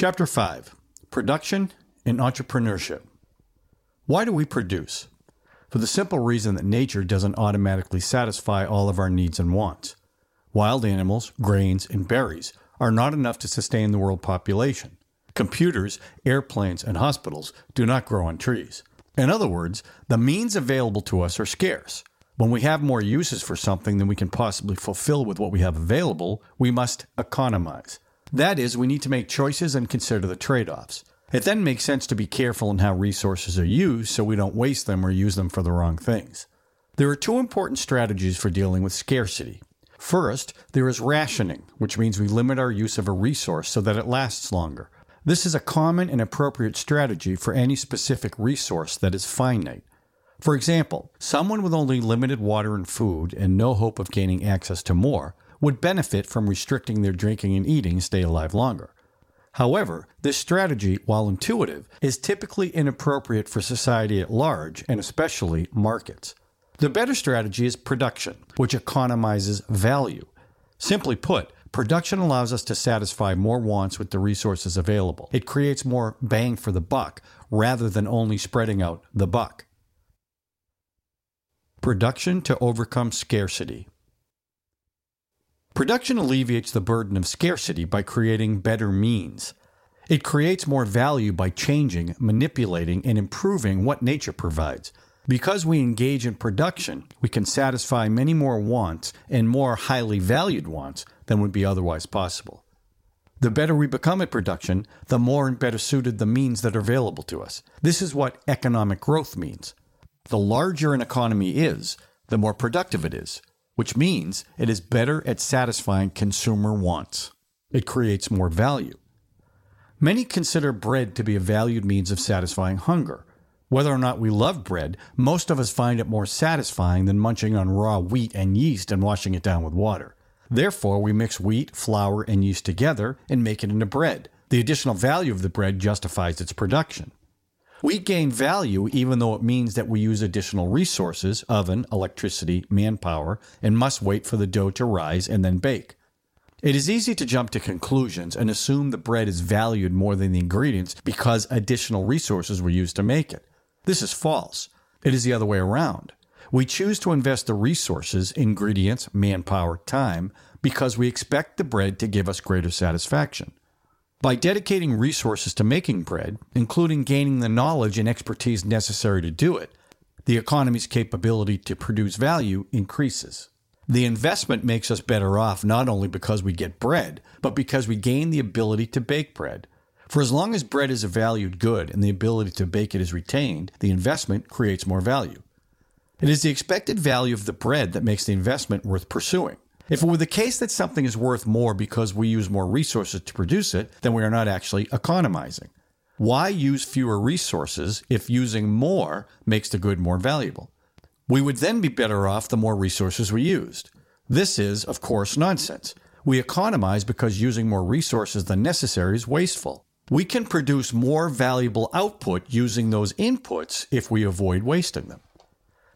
Chapter 5 Production and Entrepreneurship. Why do we produce? For the simple reason that nature doesn't automatically satisfy all of our needs and wants. Wild animals, grains, and berries are not enough to sustain the world population. Computers, airplanes, and hospitals do not grow on trees. In other words, the means available to us are scarce. When we have more uses for something than we can possibly fulfill with what we have available, we must economize. That is, we need to make choices and consider the trade offs. It then makes sense to be careful in how resources are used so we don't waste them or use them for the wrong things. There are two important strategies for dealing with scarcity. First, there is rationing, which means we limit our use of a resource so that it lasts longer. This is a common and appropriate strategy for any specific resource that is finite. For example, someone with only limited water and food and no hope of gaining access to more would benefit from restricting their drinking and eating stay alive longer. However, this strategy, while intuitive, is typically inappropriate for society at large and especially markets. The better strategy is production, which economizes value. Simply put, production allows us to satisfy more wants with the resources available. It creates more bang for the buck rather than only spreading out the buck. Production to overcome scarcity. Production alleviates the burden of scarcity by creating better means. It creates more value by changing, manipulating, and improving what nature provides. Because we engage in production, we can satisfy many more wants and more highly valued wants than would be otherwise possible. The better we become at production, the more and better suited the means that are available to us. This is what economic growth means. The larger an economy is, the more productive it is which means it is better at satisfying consumer wants. It creates more value. Many consider bread to be a valued means of satisfying hunger. Whether or not we love bread, most of us find it more satisfying than munching on raw wheat and yeast and washing it down with water. Therefore, we mix wheat, flour, and yeast together and make it into bread. The additional value of the bread justifies its production. We gain value even though it means that we use additional resources oven, electricity, manpower, and must wait for the dough to rise and then bake. It is easy to jump to conclusions and assume the bread is valued more than the ingredients because additional resources were used to make it. This is false. It is the other way around. We choose to invest the resources, ingredients, manpower, time, because we expect the bread to give us greater satisfaction. By dedicating resources to making bread, including gaining the knowledge and expertise necessary to do it, the economy's capability to produce value increases. The investment makes us better off not only because we get bread, but because we gain the ability to bake bread. For as long as bread is a valued good and the ability to bake it is retained, the investment creates more value. It is the expected value of the bread that makes the investment worth pursuing. If it were the case that something is worth more because we use more resources to produce it, then we are not actually economizing. Why use fewer resources if using more makes the good more valuable? We would then be better off the more resources we used. This is, of course, nonsense. We economize because using more resources than necessary is wasteful. We can produce more valuable output using those inputs if we avoid wasting them.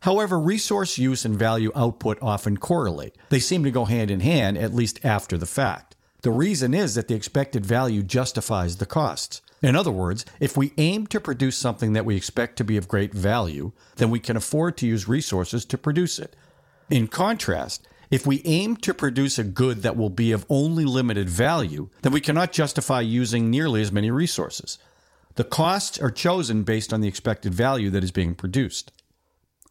However, resource use and value output often correlate. They seem to go hand in hand, at least after the fact. The reason is that the expected value justifies the costs. In other words, if we aim to produce something that we expect to be of great value, then we can afford to use resources to produce it. In contrast, if we aim to produce a good that will be of only limited value, then we cannot justify using nearly as many resources. The costs are chosen based on the expected value that is being produced.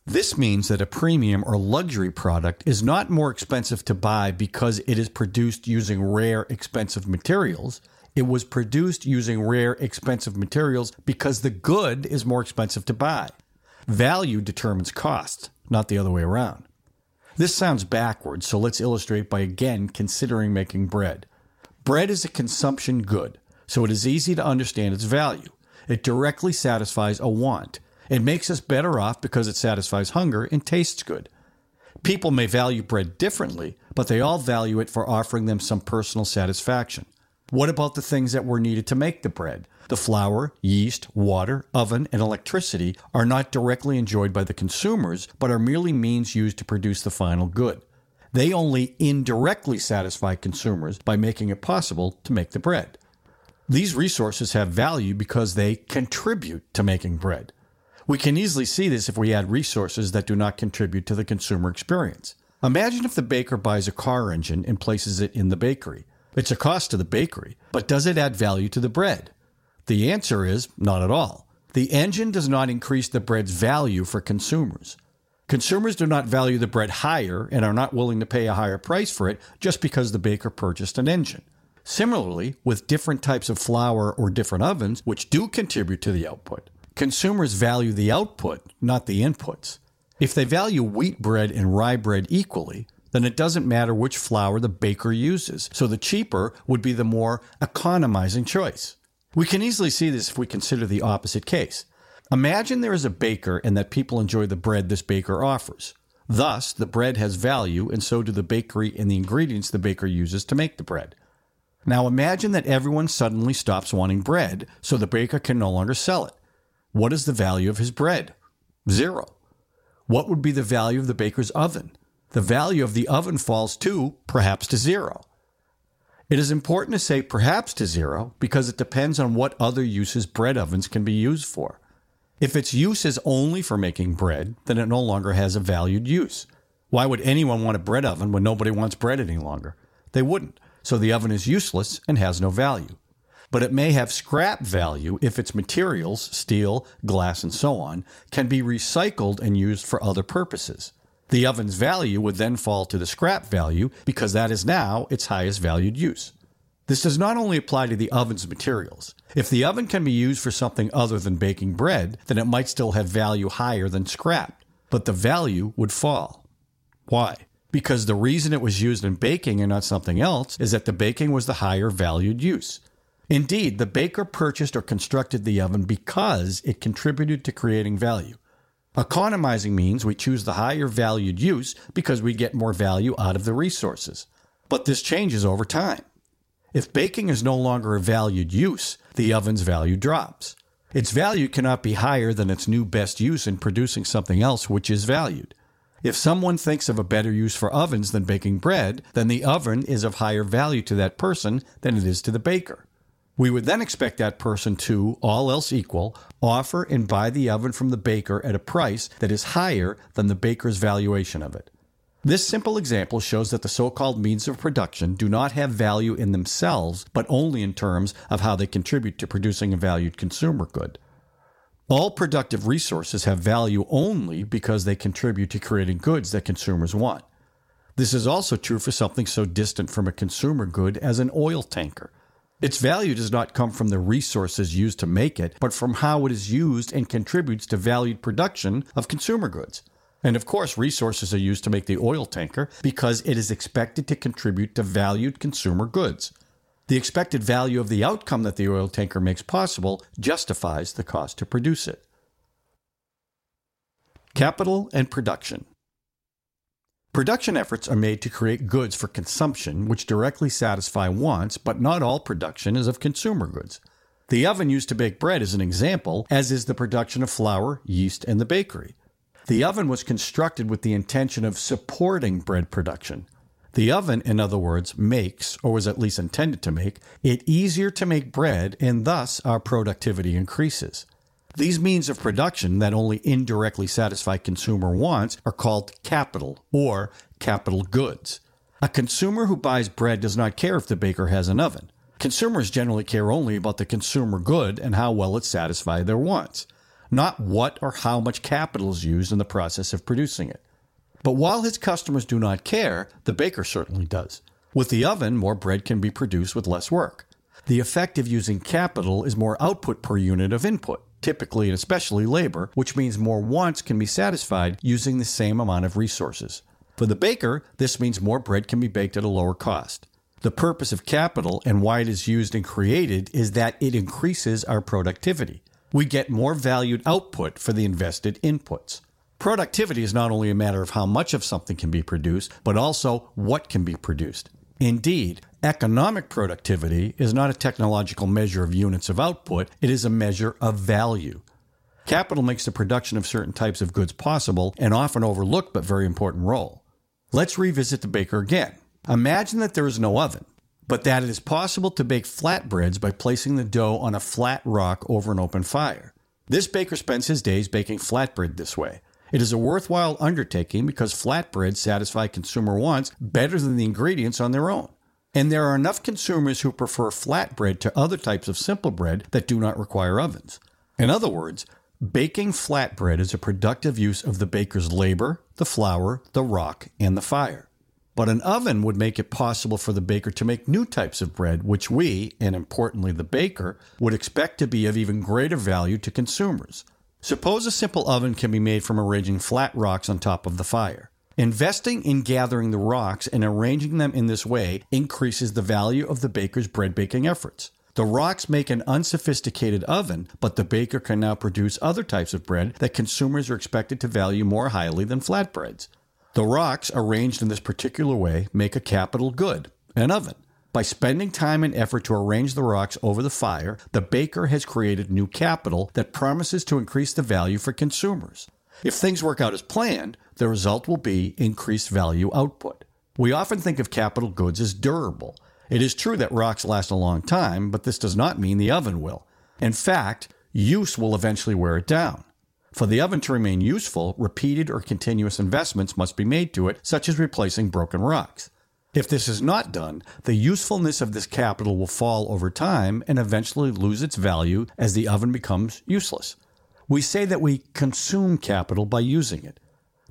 This means that a premium or luxury product is not more expensive to buy because it is produced using rare, expensive materials. It was produced using rare, expensive materials because the good is more expensive to buy. Value determines cost, not the other way around. This sounds backwards, so let's illustrate by again considering making bread. Bread is a consumption good, so it is easy to understand its value. It directly satisfies a want. It makes us better off because it satisfies hunger and tastes good. People may value bread differently, but they all value it for offering them some personal satisfaction. What about the things that were needed to make the bread? The flour, yeast, water, oven, and electricity are not directly enjoyed by the consumers, but are merely means used to produce the final good. They only indirectly satisfy consumers by making it possible to make the bread. These resources have value because they contribute to making bread. We can easily see this if we add resources that do not contribute to the consumer experience. Imagine if the baker buys a car engine and places it in the bakery. It's a cost to the bakery, but does it add value to the bread? The answer is not at all. The engine does not increase the bread's value for consumers. Consumers do not value the bread higher and are not willing to pay a higher price for it just because the baker purchased an engine. Similarly, with different types of flour or different ovens, which do contribute to the output, consumers value the output, not the inputs. If they value wheat bread and rye bread equally, then it doesn't matter which flour the baker uses, so the cheaper would be the more economizing choice. We can easily see this if we consider the opposite case. Imagine there is a baker and that people enjoy the bread this baker offers. Thus, the bread has value, and so do the bakery and the ingredients the baker uses to make the bread. Now imagine that everyone suddenly stops wanting bread, so the baker can no longer sell it. What is the value of his bread? Zero. What would be the value of the baker's oven? The value of the oven falls to perhaps to zero. It is important to say perhaps to zero because it depends on what other uses bread ovens can be used for. If its use is only for making bread, then it no longer has a valued use. Why would anyone want a bread oven when nobody wants bread any longer? They wouldn't so the oven is useless and has no value. But it may have scrap value if its materials, steel, glass, and so on, can be recycled and used for other purposes. The oven's value would then fall to the scrap value because that is now its highest valued use. This does not only apply to the oven's materials. If the oven can be used for something other than baking bread, then it might still have value higher than scrap, but the value would fall. Why? because the reason it was used in baking and not something else is that the baking was the higher valued use. Indeed, the baker purchased or constructed the oven because it contributed to creating value. Economizing means we choose the higher valued use because we get more value out of the resources. But this changes over time. If baking is no longer a valued use, the oven's value drops. Its value cannot be higher than its new best use in producing something else which is valued. If someone thinks of a better use for ovens than baking bread, then the oven is of higher value to that person than it is to the baker. We would then expect that person to, all else equal, offer and buy the oven from the baker at a price that is higher than the baker's valuation of it. This simple example shows that the so called means of production do not have value in themselves, but only in terms of how they contribute to producing a valued consumer good. All productive resources have value only because they contribute to creating goods that consumers want. This is also true for something so distant from a consumer good as an oil tanker. Its value does not come from the resources used to make it, but from how it is used and contributes to valued production of consumer goods. And of course, resources are used to make the oil tanker because it is expected to contribute to valued consumer goods. The expected value of the outcome that the oil tanker makes possible justifies the cost to produce it. Capital and production. Production efforts are made to create goods for consumption which directly satisfy wants, but not all production is of consumer goods. The oven used to bake bread is an example, as is the production of flour, yeast, and the bakery. The oven was constructed with the intention of supporting bread production. The oven, in other words, makes, or was at least intended to make, it easier to make bread, and thus our productivity increases. These means of production that only indirectly satisfy consumer wants are called capital or capital goods. A consumer who buys bread does not care if the baker has an oven. Consumers generally care only about the consumer good and how well it satisfies their wants, not what or how much capital is used in the process of producing it. But while his customers do not care, the baker certainly does. With the oven, more bread can be produced with less work. The effect of using capital is more output per unit of input, typically and especially labor, which means more wants can be satisfied using the same amount of resources. For the baker, this means more bread can be baked at a lower cost. The purpose of capital and why it is used and created is that it increases our productivity. We get more valued output for the invested inputs. Productivity is not only a matter of how much of something can be produced, but also what can be produced. Indeed, economic productivity is not a technological measure of units of output, it is a measure of value. Capital makes the production of certain types of goods possible, an often overlooked but very important role. Let's revisit the baker again. Imagine that there is no oven. but that it is possible to bake flatbreads by placing the dough on a flat rock over an open fire. This baker spends his days baking flatbread this way. It is a worthwhile undertaking because flatbreads satisfy consumer wants better than the ingredients on their own. And there are enough consumers who prefer flatbread to other types of simple bread that do not require ovens. In other words, baking flatbread is a productive use of the baker's labor, the flour, the rock, and the fire. But an oven would make it possible for the baker to make new types of bread, which we, and importantly the baker, would expect to be of even greater value to consumers. Suppose a simple oven can be made from arranging flat rocks on top of the fire. Investing in gathering the rocks and arranging them in this way increases the value of the baker's bread baking efforts. The rocks make an unsophisticated oven, but the baker can now produce other types of bread that consumers are expected to value more highly than flatbreads. The rocks, arranged in this particular way, make a capital good, an oven. By spending time and effort to arrange the rocks over the fire, the baker has created new capital that promises to increase the value for consumers. If things work out as planned, the result will be increased value output. We often think of capital goods as durable. It is true that rocks last a long time, but this does not mean the oven will. In fact, use will eventually wear it down. For the oven to remain useful, repeated or continuous investments must be made to it, such as replacing broken rocks. If this is not done, the usefulness of this capital will fall over time and eventually lose its value as the oven becomes useless. We say that we consume capital by using it.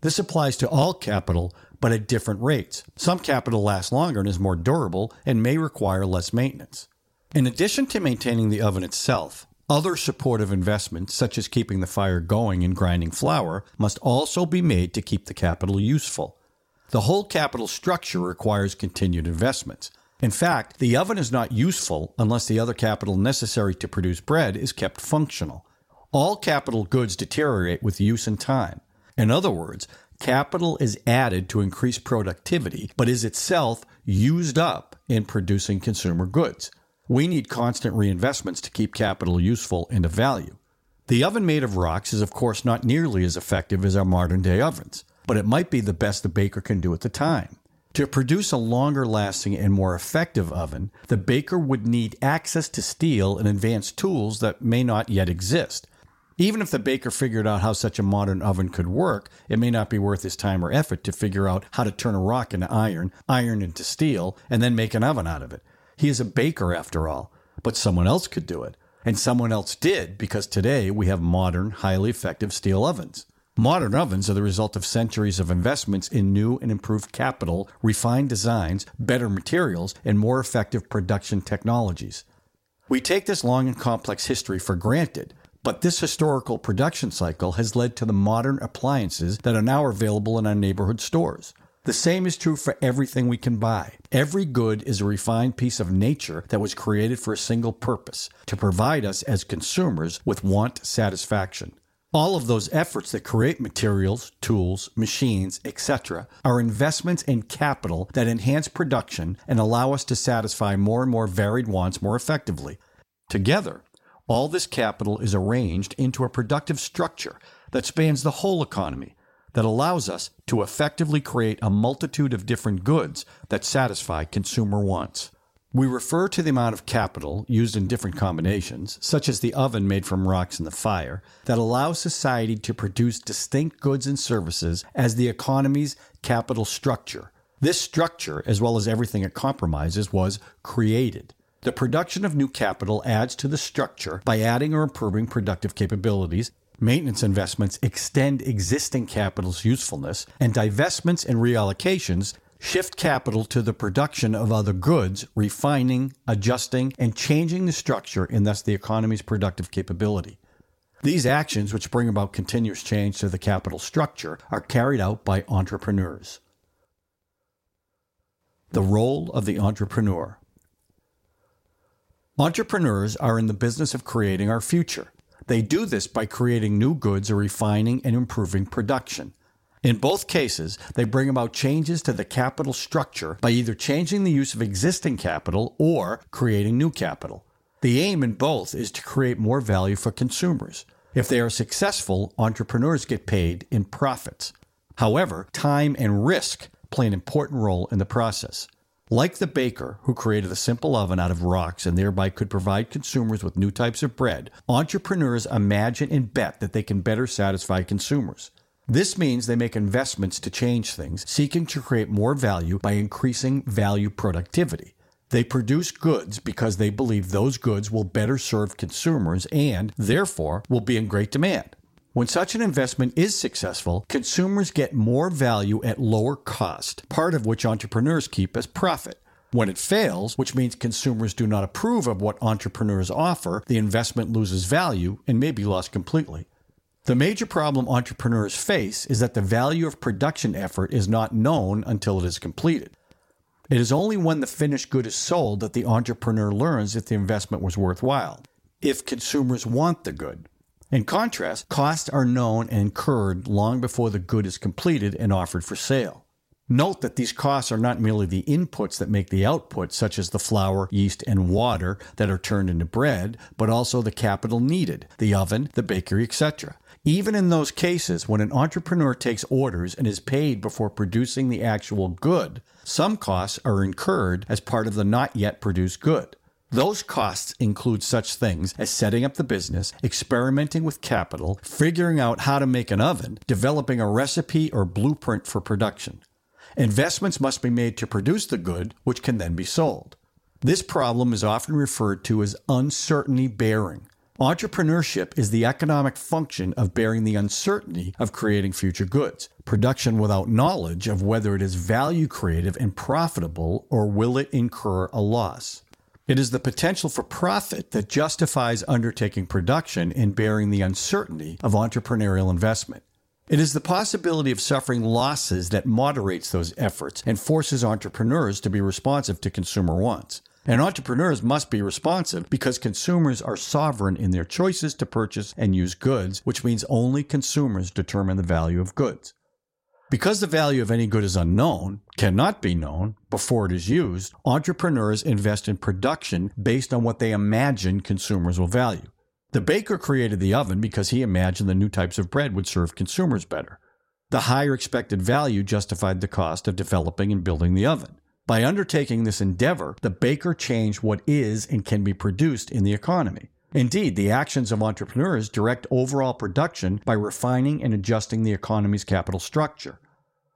This applies to all capital, but at different rates. Some capital lasts longer and is more durable and may require less maintenance. In addition to maintaining the oven itself, other supportive investments, such as keeping the fire going and grinding flour, must also be made to keep the capital useful. The whole capital structure requires continued investments. In fact, the oven is not useful unless the other capital necessary to produce bread is kept functional. All capital goods deteriorate with use and time. In other words, capital is added to increase productivity, but is itself used up in producing consumer goods. We need constant reinvestments to keep capital useful and of value. The oven made of rocks is, of course, not nearly as effective as our modern day ovens, but it might be the best the baker can do at the time. To produce a longer lasting and more effective oven, the baker would need access to steel and advanced tools that may not yet exist. Even if the baker figured out how such a modern oven could work, it may not be worth his time or effort to figure out how to turn a rock into iron, iron into steel, and then make an oven out of it. He is a baker after all, but someone else could do it. And someone else did because today we have modern, highly effective steel ovens. Modern ovens are the result of centuries of investments in new and improved capital, refined designs, better materials, and more effective production technologies. We take this long and complex history for granted, but this historical production cycle has led to the modern appliances that are now available in our neighborhood stores. The same is true for everything we can buy. Every good is a refined piece of nature that was created for a single purpose to provide us as consumers with want satisfaction. All of those efforts that create materials, tools, machines, etc., are investments in capital that enhance production and allow us to satisfy more and more varied wants more effectively. Together, all this capital is arranged into a productive structure that spans the whole economy that allows us to effectively create a multitude of different goods that satisfy consumer wants. We refer to the amount of capital used in different combinations, such as the oven made from rocks in the fire, that allows society to produce distinct goods and services as the economy's capital structure. This structure, as well as everything it compromises, was created. The production of new capital adds to the structure by adding or improving productive capabilities Maintenance investments extend existing capital's usefulness, and divestments and reallocations shift capital to the production of other goods, refining, adjusting, and changing the structure and thus the economy's productive capability. These actions, which bring about continuous change to the capital structure, are carried out by entrepreneurs. The role of the entrepreneur. Entrepreneurs are in the business of creating our future. They do this by creating new goods or refining and improving production. In both cases, they bring about changes to the capital structure by either changing the use of existing capital or creating new capital. The aim in both is to create more value for consumers. If they are successful, entrepreneurs get paid in profits. However, time and risk play an important role in the process. Like the baker who created a simple oven out of rocks and thereby could provide consumers with new types of bread, entrepreneurs imagine and bet that they can better satisfy consumers. This means they make investments to change things, seeking to create more value by increasing value productivity. They produce goods because they believe those goods will better serve consumers and, therefore, will be in great demand. When such an investment is successful, consumers get more value at lower cost, part of which entrepreneurs keep as profit. When it fails, which means consumers do not approve of what entrepreneurs offer, the investment loses value and may be lost completely. The major problem entrepreneurs face is that the value of production effort is not known until it is completed. It is only when the finished good is sold that the entrepreneur learns if the investment was worthwhile, if consumers want the good. In contrast, costs are known and incurred long before the good is completed and offered for sale. Note that these costs are not merely the inputs that make the output, such as the flour, yeast, and water that are turned into bread, but also the capital needed, the oven, the bakery, etc. Even in those cases, when an entrepreneur takes orders and is paid before producing the actual good, some costs are incurred as part of the not yet produced good. Those costs include such things as setting up the business, experimenting with capital, figuring out how to make an oven, developing a recipe or blueprint for production. Investments must be made to produce the good, which can then be sold. This problem is often referred to as uncertainty bearing. Entrepreneurship is the economic function of bearing the uncertainty of creating future goods. Production without knowledge of whether it is value creative and profitable or will it incur a loss. It is the potential for profit that justifies undertaking production and bearing the uncertainty of entrepreneurial investment. It is the possibility of suffering losses that moderates those efforts and forces entrepreneurs to be responsive to consumer wants. And entrepreneurs must be responsive because consumers are sovereign in their choices to purchase and use goods, which means only consumers determine the value of goods. Because the value of any good is unknown, cannot be known before it is used, entrepreneurs invest in production based on what they imagine consumers will value. The baker created the oven because he imagined the new types of bread would serve consumers better. The higher expected value justified the cost of developing and building the oven. By undertaking this endeavor, the baker changed what is and can be produced in the economy. Indeed, the actions of entrepreneurs direct overall production by refining and adjusting the economy's capital structure.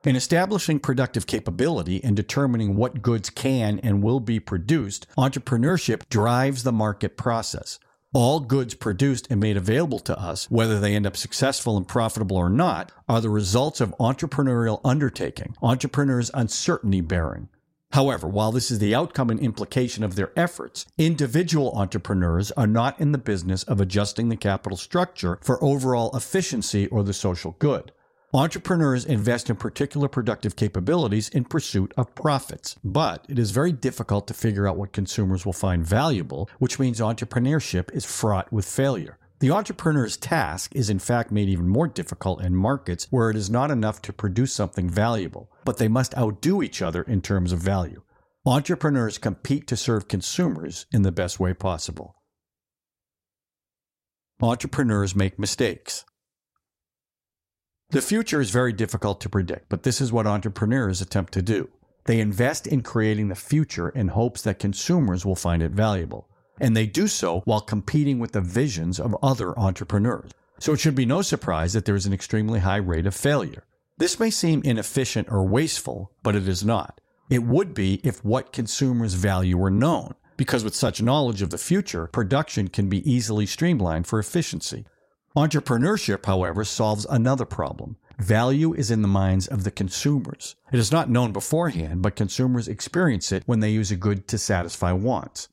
In establishing productive capability and determining what goods can and will be produced, entrepreneurship drives the market process. All goods produced and made available to us, whether they end up successful and profitable or not, are the results of entrepreneurial undertaking, entrepreneurs' uncertainty bearing. However, while this is the outcome and implication of their efforts, individual entrepreneurs are not in the business of adjusting the capital structure for overall efficiency or the social good. Entrepreneurs invest in particular productive capabilities in pursuit of profits, but it is very difficult to figure out what consumers will find valuable, which means entrepreneurship is fraught with failure. The entrepreneur's task is in fact made even more difficult in markets where it is not enough to produce something valuable, but they must outdo each other in terms of value. Entrepreneurs compete to serve consumers in the best way possible. Entrepreneurs make mistakes. The future is very difficult to predict, but this is what entrepreneurs attempt to do. They invest in creating the future in hopes that consumers will find it valuable and they do so while competing with the visions of other entrepreneurs. So it should be no surprise that there is an extremely high rate of failure. This may seem inefficient or wasteful, but it is not. It would be if what consumers value were known, because with such knowledge of the future, production can be easily streamlined for efficiency. Entrepreneurship, however, solves another problem. Value is in the minds of the consumers. It is not known beforehand, but consumers experience it when they use a good to satisfy wants.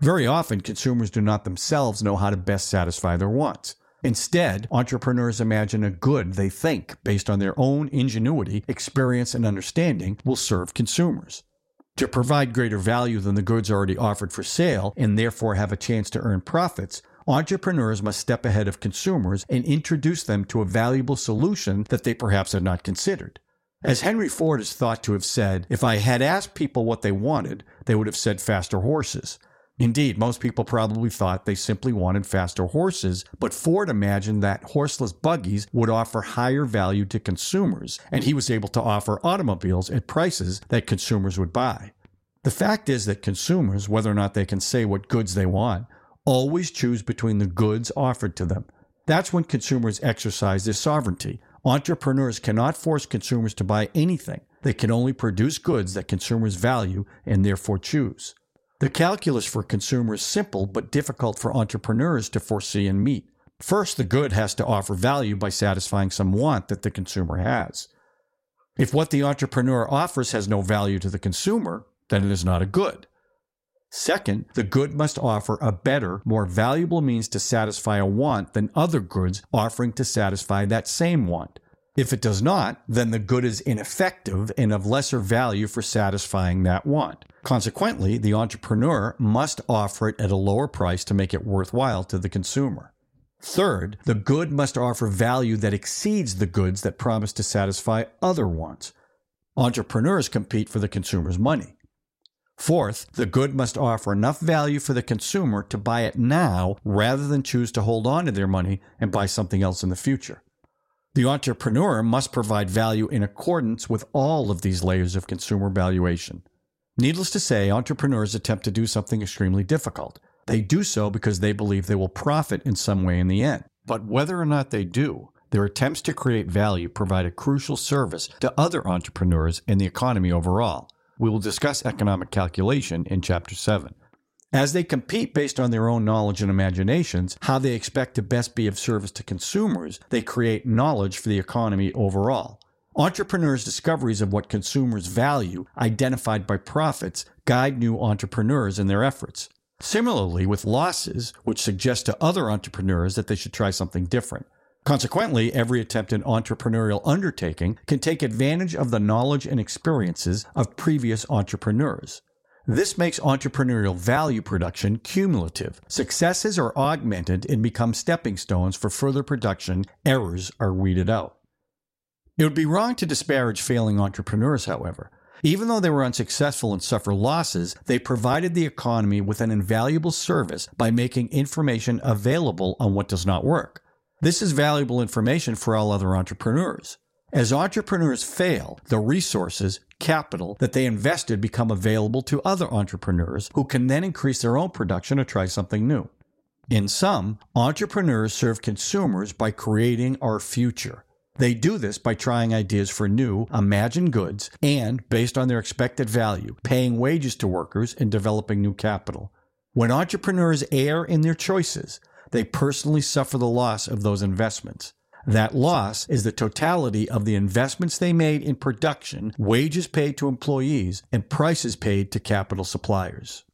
Very often, consumers do not themselves know how to best satisfy their wants. Instead, entrepreneurs imagine a good they think, based on their own ingenuity, experience, and understanding, will serve consumers. To provide greater value than the goods already offered for sale and therefore have a chance to earn profits, entrepreneurs must step ahead of consumers and introduce them to a valuable solution that they perhaps had not considered. As Henry Ford is thought to have said, if I had asked people what they wanted, they would have said faster horses. Indeed, most people probably thought they simply wanted faster horses, but Ford imagined that horseless buggies would offer higher value to consumers, and he was able to offer automobiles at prices that consumers would buy. The fact is that consumers, whether or not they can say what goods they want, always choose between the goods offered to them. That's when consumers exercise their sovereignty. Entrepreneurs cannot force consumers to buy anything. They can only produce goods that consumers value and therefore choose. The calculus for consumers is simple but difficult for entrepreneurs to foresee and meet. First, the good has to offer value by satisfying some want that the consumer has. If what the entrepreneur offers has no value to the consumer, then it is not a good. Second, the good must offer a better, more valuable means to satisfy a want than other goods offering to satisfy that same want. If it does not, then the good is ineffective and of lesser value for satisfying that want. Consequently, the entrepreneur must offer it at a lower price to make it worthwhile to the consumer. Third, the good must offer value that exceeds the goods that promise to satisfy other wants. Entrepreneurs compete for the consumer's money. Fourth, the good must offer enough value for the consumer to buy it now rather than choose to hold on to their money and buy something else in the future. The entrepreneur must provide value in accordance with all of these layers of consumer valuation. Needless to say, entrepreneurs attempt to do something extremely difficult. They do so because they believe they will profit in some way in the end. But whether or not they do, their attempts to create value provide a crucial service to other entrepreneurs and the economy overall. We will discuss economic calculation in Chapter 7. As they compete based on their own knowledge and imaginations, how they expect to best be of service to consumers, they create knowledge for the economy overall. Entrepreneurs' discoveries of what consumers value, identified by profits, guide new entrepreneurs in their efforts. Similarly, with losses, which suggest to other entrepreneurs that they should try something different. Consequently, every attempt at entrepreneurial undertaking can take advantage of the knowledge and experiences of previous entrepreneurs. This makes entrepreneurial value production cumulative. Successes are augmented and become stepping stones for further production. Errors are weeded out. It would be wrong to disparage failing entrepreneurs, however. Even though they were unsuccessful and suffer losses, they provided the economy with an invaluable service by making information available on what does not work. This is valuable information for all other entrepreneurs. As entrepreneurs fail, the resources, capital that they invested become available to other entrepreneurs who can then increase their own production or try something new. In sum, entrepreneurs serve consumers by creating our future. They do this by trying ideas for new, imagined goods and, based on their expected value, paying wages to workers and developing new capital. When entrepreneurs err in their choices, they personally suffer the loss of those investments. That loss is the totality of the investments they made in production, wages paid to employees, and prices paid to capital suppliers.